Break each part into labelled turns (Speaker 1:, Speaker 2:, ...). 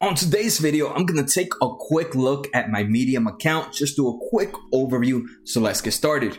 Speaker 1: On today's video, I'm gonna take a quick look at my Medium account, just do a quick overview. So let's get started.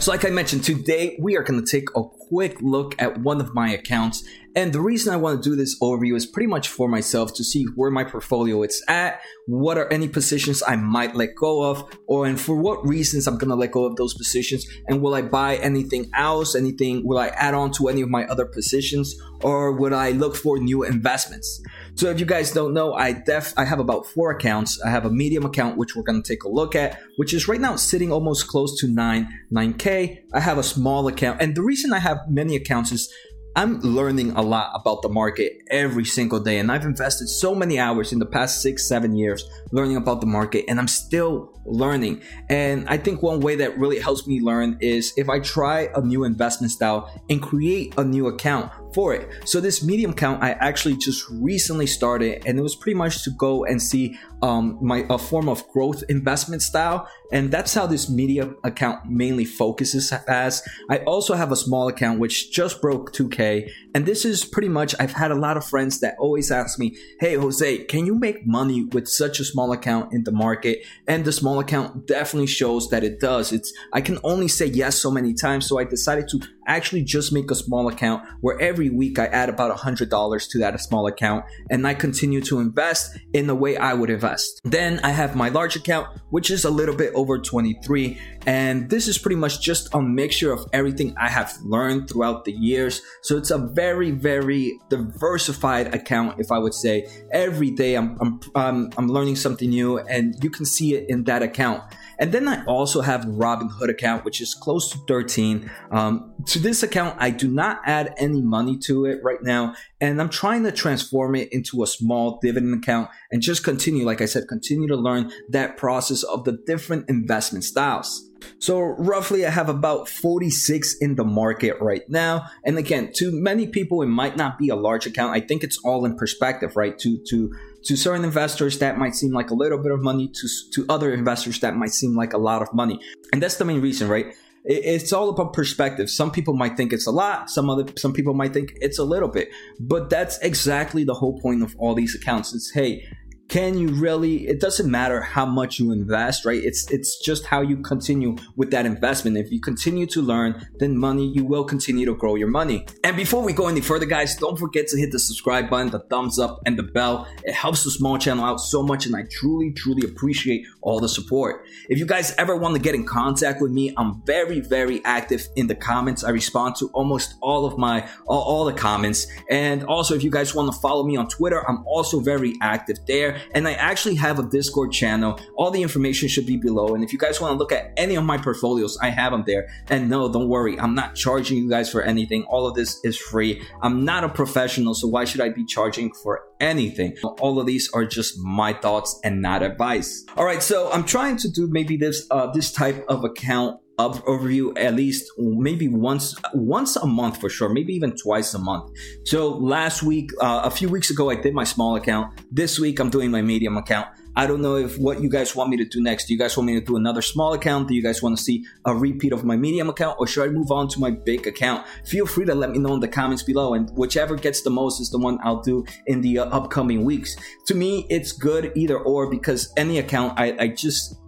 Speaker 1: So like I mentioned, today we are to take a quick look at one of my accounts. And the reason I want to do this overview is pretty much for myself to see where my portfolio is at, what are any positions I might let go of, or and for what reasons I'm to let go of those positions, and will I buy anything else, anything, will I add on to any of my other positions, or would I look for new investments? So if you guys don't know, I def I have about four accounts. I have a medium account which we're gonna take a look at, which is right now sitting almost close to nine nine k. I have a small account, and the reason I have many accounts is I'm learning a lot about the market every single day, and I've invested so many hours in the past six, seven years learning about the market, and I'm still learning. And I think one way that really helps me learn is if I try a new investment style and create a new account for it. So this medium account I actually just recently started, and it was pretty much to go and see um, my a form of growth investment style, and that's how this medium account mainly focuses as. I also have a small account which just broke 2k, and this is pretty much I've had a lot of friends that always ask me, "Hey Jose, can you make money with such a small account in the market?" And the small account definitely shows that it does. It's I can only say yes so many times, so I decided to actually just make a small account where every week I add about $100 to that small account and I continue to invest in the way I would invest. Then I have my large account, which is a little bit over 23. And this is pretty much just a mixture of everything I have learned throughout the years. So it's a very, very diversified account, if I would say. Every day I'm, I'm, I'm, I'm learning something new and you can see it in that account. And then I also have Robinhood account, which is close to 13. Um, to this account, I do not add any money to it right now. And I'm trying to transform it into a small dividend account and just continue, like I said, continue to learn that process of the different investment styles. So roughly I have about 46 in the market right now. And again, to many people, it might not be a large account. I think it's all in perspective, right? To, to, to certain investors, that might seem like a little bit of money. To, to other investors, that might seem like a lot of money. And that's the main reason, right? it's all about perspective. Some people might think it's a lot. Some other some people might think it's a little bit. But that's exactly the whole point of all these accounts. It's hey, can you really it doesn't matter how much you invest right? It's it's just how you continue with that investment. If you continue to learn then money you will continue to grow your money. And before we go any further guys don't forget to hit the subscribe button the thumbs up and the bell. It helps the small channel out so much and i truly truly appreciate all the support. If you guys ever want to get in contact with me i'm very very active in the comments. I respond to almost all of my all, all the comments. And also if you guys want to follow me on twitter i'm also very active there and I actually have a Discord channel. All the information should be below. And if you guys want to look at any of my portfolios, I have them there. And no, don't worry, I'm not charging you guys for anything. All of this is free. I'm not a professional, so why should I be charging for anything? All of these are just my thoughts and not advice. All right, so I'm trying to do maybe this uh, this type of account overview at least maybe once once a month for sure maybe even twice a month. So last week uh, a few weeks ago i did my small account. This week i'm doing my medium account. I don't know if what you guys want me to do next. Do you guys want me to do another small account? Do you guys want to see a repeat of my medium account or should i move on to my big account? Feel free to let me know in the comments below and whichever gets the most is the one i'll do in the uh, upcoming weeks. To me it's good either or because any account i, I just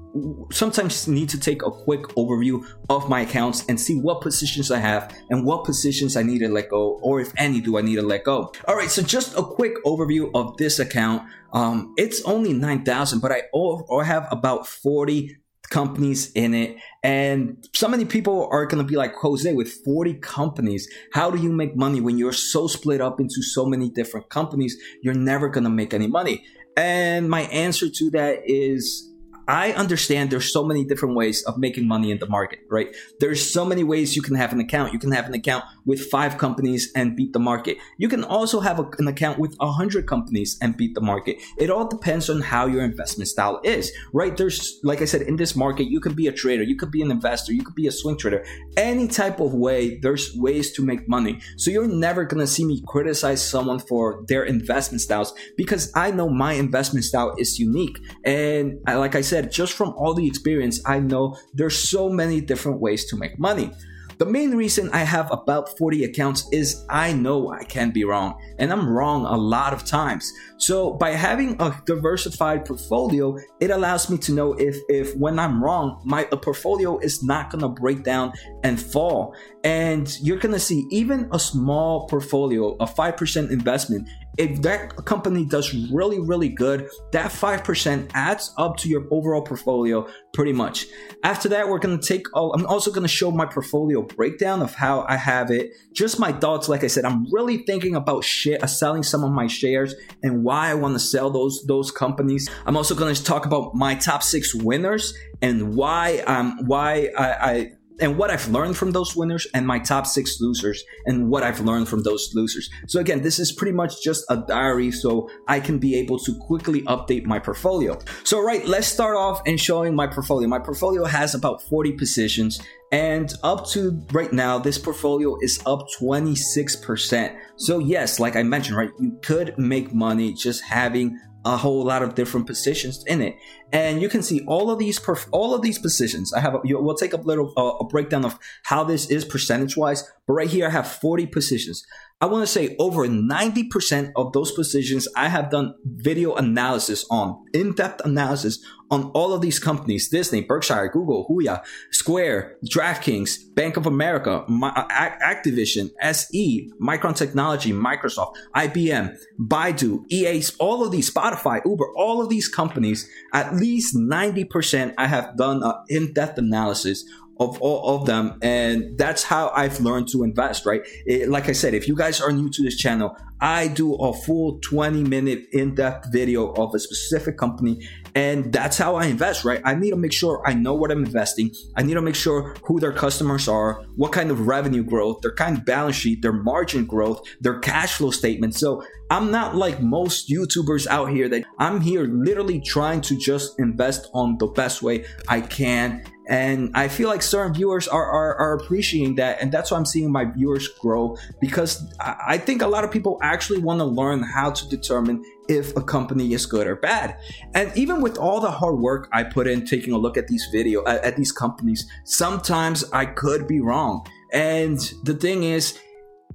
Speaker 1: sometimes need to take a quick overview of my accounts and see what positions I have and what positions I need to let go, or if any do I need to let go. All right, so just a quick overview of this account. Um, it's only 9,000, but I or have about 40 companies in it. And so many people are going to be like, Jose, with 40 companies, how do you make money when you're so split up into so many different companies? You're never going to make any money. And my answer to that is I understand there's so many different ways of making money in the market, right? There's so many ways you can have an account. You can have an account with five companies and beat the market. You can also have a, an account with a hundred companies and beat the market. It all depends on how your investment style is, right? There's, like I said, in this market, you could be a trader, you could be an investor, you could be a swing trader. Any type of way, there's ways to make money. So you're never gonna see me criticize someone for their investment styles because I know my investment style is unique. And like I said, just from all the experience, I know there's so many different ways to make money. The main reason I have about 40 accounts is I know I can be wrong, and I'm wrong a lot of times. So by having a diversified portfolio, it allows me to know if if when I'm wrong, my portfolio is not gonna break down and fall. And you're gonna see even a small portfolio, a 5% investment, if that company does really, really good, that 5% adds up to your overall portfolio pretty much. After that, we're going to take, oh, I'm also going to show my portfolio breakdown of how I have it. Just my thoughts. Like I said, I'm really thinking about shit, uh, selling some of my shares and why I want to sell those, those companies. I'm also going to talk about my top six winners and why, um, why I, I and what I've learned from those winners and my top six losers and what I've learned from those losers. So again, this is pretty much just a diary so I can be able to quickly update my portfolio. So right, let's start off and showing my portfolio. My portfolio has about 40 positions and up to right now, this portfolio is up 26%. So yes, like I mentioned, right, you could make money just having a whole lot of different positions in it. And you can see all of these perf- all of these positions. I have a, we'll take a little uh, a breakdown of how this is percentage wise but right here i have 40 positions I want to say over 90% of those positions I have done video analysis on, in-depth analysis on all of these companies, Disney, Berkshire, Google, Huya, Square, DraftKings, Bank of America, uh, Activision, SE, Micron Technology, Microsoft, IBM, Baidu, EA, all of these, Spotify, Uber, all of these companies, at least 90% I have done an in-depth analysis of all of them and that's how i've learned to invest right? It, like i said if you guys are new to this channel i do a full 20 minute in-depth video of a specific company and that's how i invest right? I need to make sure i know what i'm investing. I need to make sure who their customers are what kind of revenue growth their kind of balance sheet their margin growth their cash flow statement. So i'm not like most youtubers out here that i'm here literally trying to just invest on the best way i can and I feel like certain viewers are, are, are appreciating that, and that's why I'm seeing my viewers grow because I think a lot of people actually want to learn how to determine if a company is good or bad. And even with all the hard work I put in taking a look at these video at, at these companies, sometimes I could be wrong. And the thing is,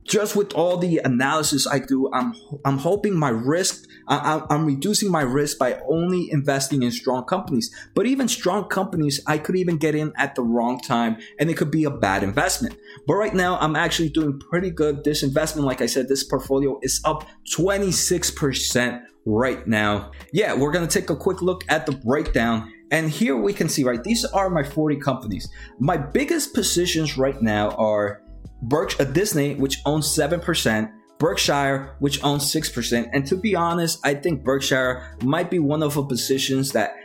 Speaker 1: just with all the analysis I do, I'm I'm hoping my risk I, am reducing my risk by only investing in strong companies. But even strong companies, I could even get in at the wrong time, and it could be a bad investment. But right now, I'm actually doing pretty good. This investment, like I said, this portfolio is up 26 percent right now. Yeah, we're gonna take a quick look at the breakdown. And here we can see, right, these are my 40 companies. My biggest positions right now are Berkshire, uh, Disney, which owns 7%, Berkshire, which owns 6%. And to be honest, I think Berkshire might be one of the positions that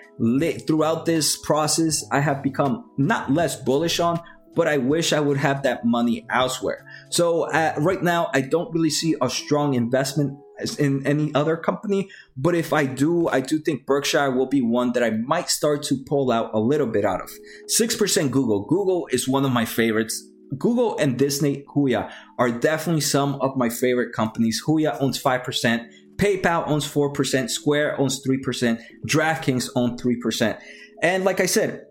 Speaker 1: throughout this process, I have become not less bullish on, but I wish I would have that money elsewhere. So uh, right now, I don't really see a strong investment in any other company. But if I do, I do think Berkshire will be one that I might start to pull out a little bit out of. 6% Google. Google is one of my favorites. Google and Disney Huya are definitely some of my favorite companies. Huya owns 5%, PayPal owns 4%, Square owns 3%, DraftKings owns 3%. And like I said,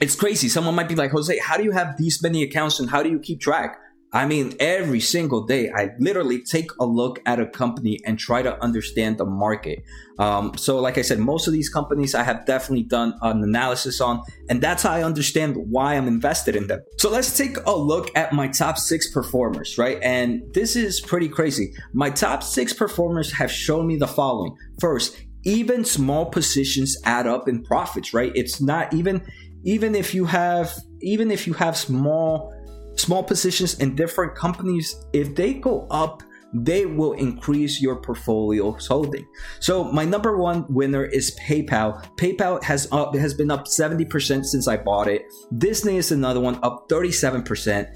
Speaker 1: it's crazy. Someone might be like, Jose, how do you have these many accounts and how do you keep track? I mean, every single day, I literally take a look at a company and try to understand the market. Um, so, like I said, most of these companies I have definitely done an analysis on, and that's how I understand why I'm invested in them. So, let's take a look at my top six performers, right? And this is pretty crazy. My top six performers have shown me the following. First, even small positions add up in profits, right? It's not even, even if you have, even if you have small, small positions in different companies, if they go up, they will increase your portfolio holding. So my number one winner is PayPal. PayPal has up has been up 70% since I bought it. Disney is another one up 37%.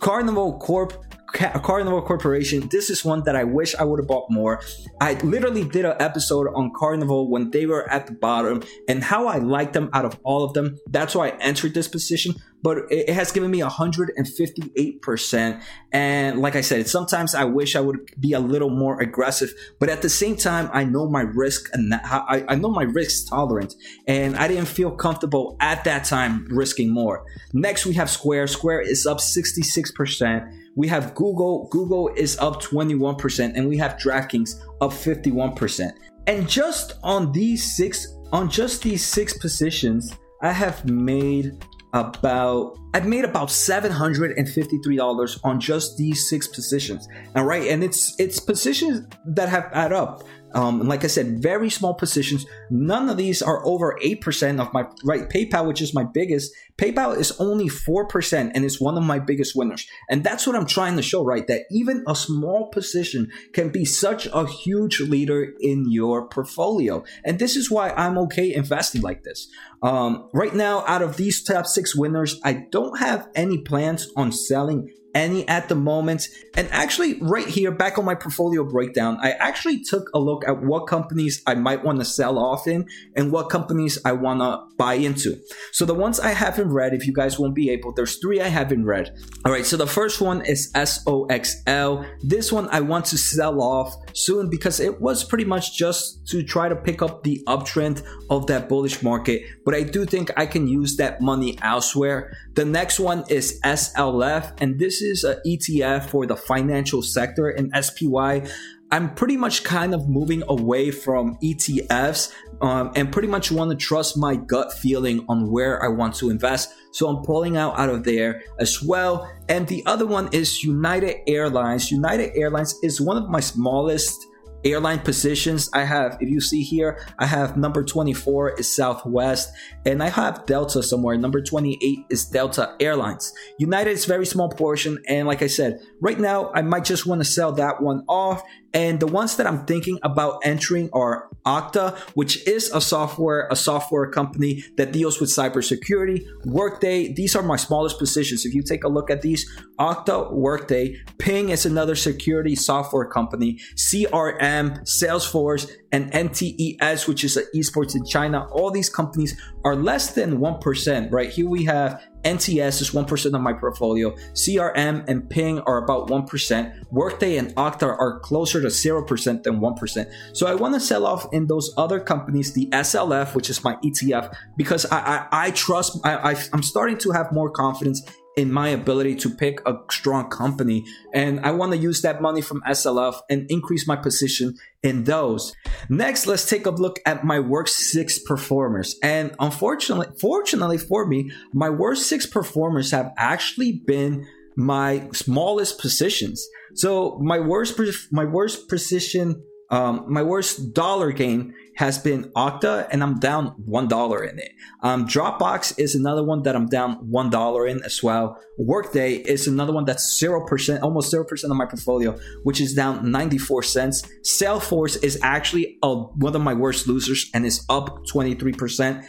Speaker 1: Carnival Corp Carnival Corporation. This is one that I wish I would have bought more. I literally did an episode on Carnival when they were at the bottom and how I liked them out of all of them. That's why I entered this position. But it, has given me 158%. And like I said, sometimes I wish I would be a little more aggressive, but at the same time, I know my risk and I know my risk tolerance, and I didn't feel comfortable at that time risking more. Next, we have Square. Square is up 66%. We have Google. Google is up 21%, and we have DraftKings up 51%. And just on these six, on just these six positions, I have made about I've made about $753 on just these six positions. All right, and it's it's positions that have add up. Um, like I said, very small positions. None of these are over 8% of my right. PayPal, which is my biggest, PayPal is only 4% and it's one of my biggest winners. And that's what I'm trying to show, right? That even a small position can be such a huge leader in your portfolio. And this is why I'm okay investing like this. Um, right now, out of these top six winners, I don't have any plans on selling any at the moment. And actually, right here, back on my portfolio breakdown, I actually took a look at what companies I might want to sell off in and what companies I want to buy into. So the ones I haven't read, if you guys won't be able, there's three I haven't read. All right, so the first one is SOXL. This one I want to sell off soon because it was pretty much just to try to pick up the uptrend of that bullish market. But I do think I can use that money elsewhere. The next one is XLF, and this is an ETF for the financial sector and SPY. I'm pretty much kind of moving away from ETFs um, and pretty much want to trust my gut feeling on where I want to invest. So I'm pulling out out of there as well. And the other one is United Airlines. United Airlines is one of my smallest airline positions I have, if you see here, I have number 24 is Southwest, and I have Delta somewhere. Number 28 is Delta Airlines. United is very small portion, and like I said, right now I might just want to sell that one off and the ones that I'm thinking about entering are Okta, which is a software, a software company that deals with cybersecurity. Workday, these are my smallest positions. If you take a look at these, Okta, Workday, Ping is another security software company, CRM, Salesforce, and NTES, which is an esports in China. All these companies are less than 1%, right? Here we have NTS is 1% of my portfolio. CRM and Ping are about 1%. Workday and Okta are closer to 0% than 1%. So I want to sell off in those other companies, the XLF, which is my ETF, because I, I, I trust, I, I, I'm starting to have more confidence in my ability to pick a strong company. And I want to use that money from XLF and increase my position in those. Next, let's take a look at my worst six performers. And unfortunately, fortunately for me, my worst six performers have actually been my smallest positions. So my worst, my worst position, um, my worst dollar gain has been Okta, and I'm down one dollar in it. Um, Dropbox is another one that I'm down one dollar in as well. Workday is another one that's zero percent, almost zero percent of my portfolio, which is down 94 cents. Salesforce is actually a, one of my worst losers and is up 23 percent.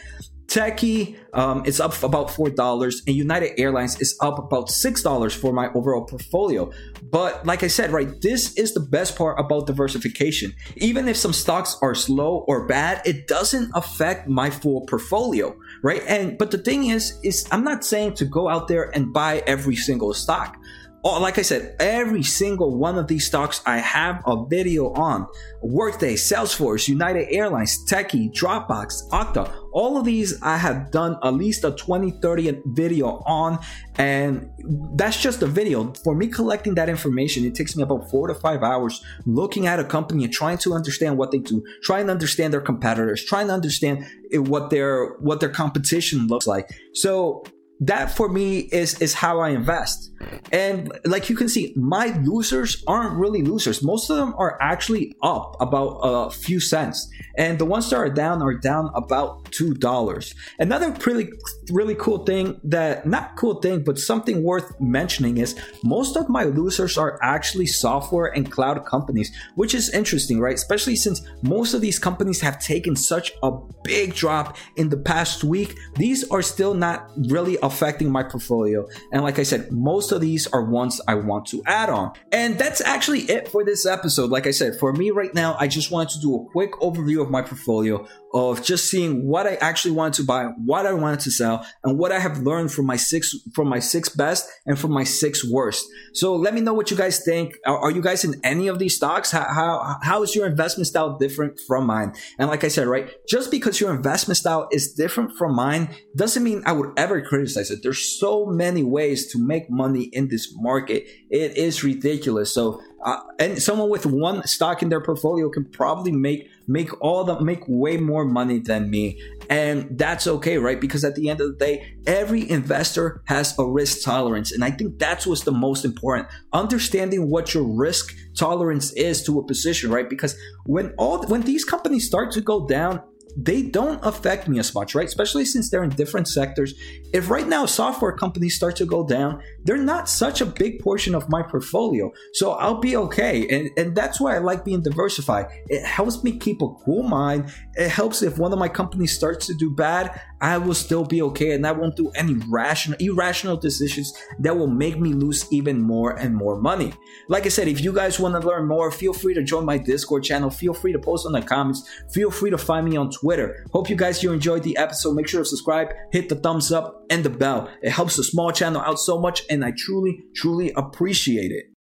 Speaker 1: Techie um, is up about four dollars, and United Airlines is up about six dollars for my overall portfolio. But like I said, right, this is the best part about diversification. Even if some stocks are slow or bad, it doesn't affect my full portfolio, right? And but the thing is, is I'm not saying to go out there and buy every single stock oh, like I said, every single one of these stocks I have a video on. Workday, Salesforce, United Airlines, Techie, Dropbox, Okta, all of these I have done at least a 20, 30 video on. And that's just a video. For me collecting that information, it takes me about four to five hours looking at a company and trying to understand what they do, trying to understand their competitors, trying to understand what their what their competition looks like. So that for me is is how I invest. And like you can see, my losers aren't really losers. Most of them are actually up about a few cents. And the ones that are down are down about two dollars. Another really really cool thing that not cool thing, but something worth mentioning is most of my losers are actually software and cloud companies, which is interesting, right? Especially since most of these companies have taken such a big drop in the past week. These are still not really a affecting my portfolio. And like I said, most of these are ones I want to add on. And that's actually it for this episode. Like I said, for me right now, I just wanted to do a quick overview of my portfolio of just seeing what I actually wanted to buy, what I wanted to sell, and what I have learned from my six from my six best and from my six worst. So let me know what you guys think. Are, are you guys in any of these stocks? How, how how is your investment style different from mine? And like I said, right, just because your investment style is different from mine doesn't mean I would ever criticize it. There's so many ways to make money in this market. It is ridiculous. So uh, and someone with one stock in their portfolio can probably make make all the make way more money than me. And that's okay right? Because at the end of the day every investor has a risk tolerance. And i think that's what's the most important. Understanding what your risk tolerance is to a position right? Because when all when these companies start to go down they don't affect me as much, right? Especially since they're in different sectors. If right now software companies start to go down, they're not such a big portion of my portfolio. So I'll be okay. And, and that's why I like being diversified. It helps me keep a cool mind. It helps if one of my companies starts to do bad, I will still be okay and I won't do any rational, irrational decisions that will make me lose even more and more money. Like I said, if you guys want to learn more, feel free to join my Discord channel. Feel free to post on the comments. Feel free to find me on Twitter. Hope you guys you enjoyed the episode. Make sure to subscribe, hit the thumbs up and the bell. It helps the small channel out so much and I truly, truly appreciate it.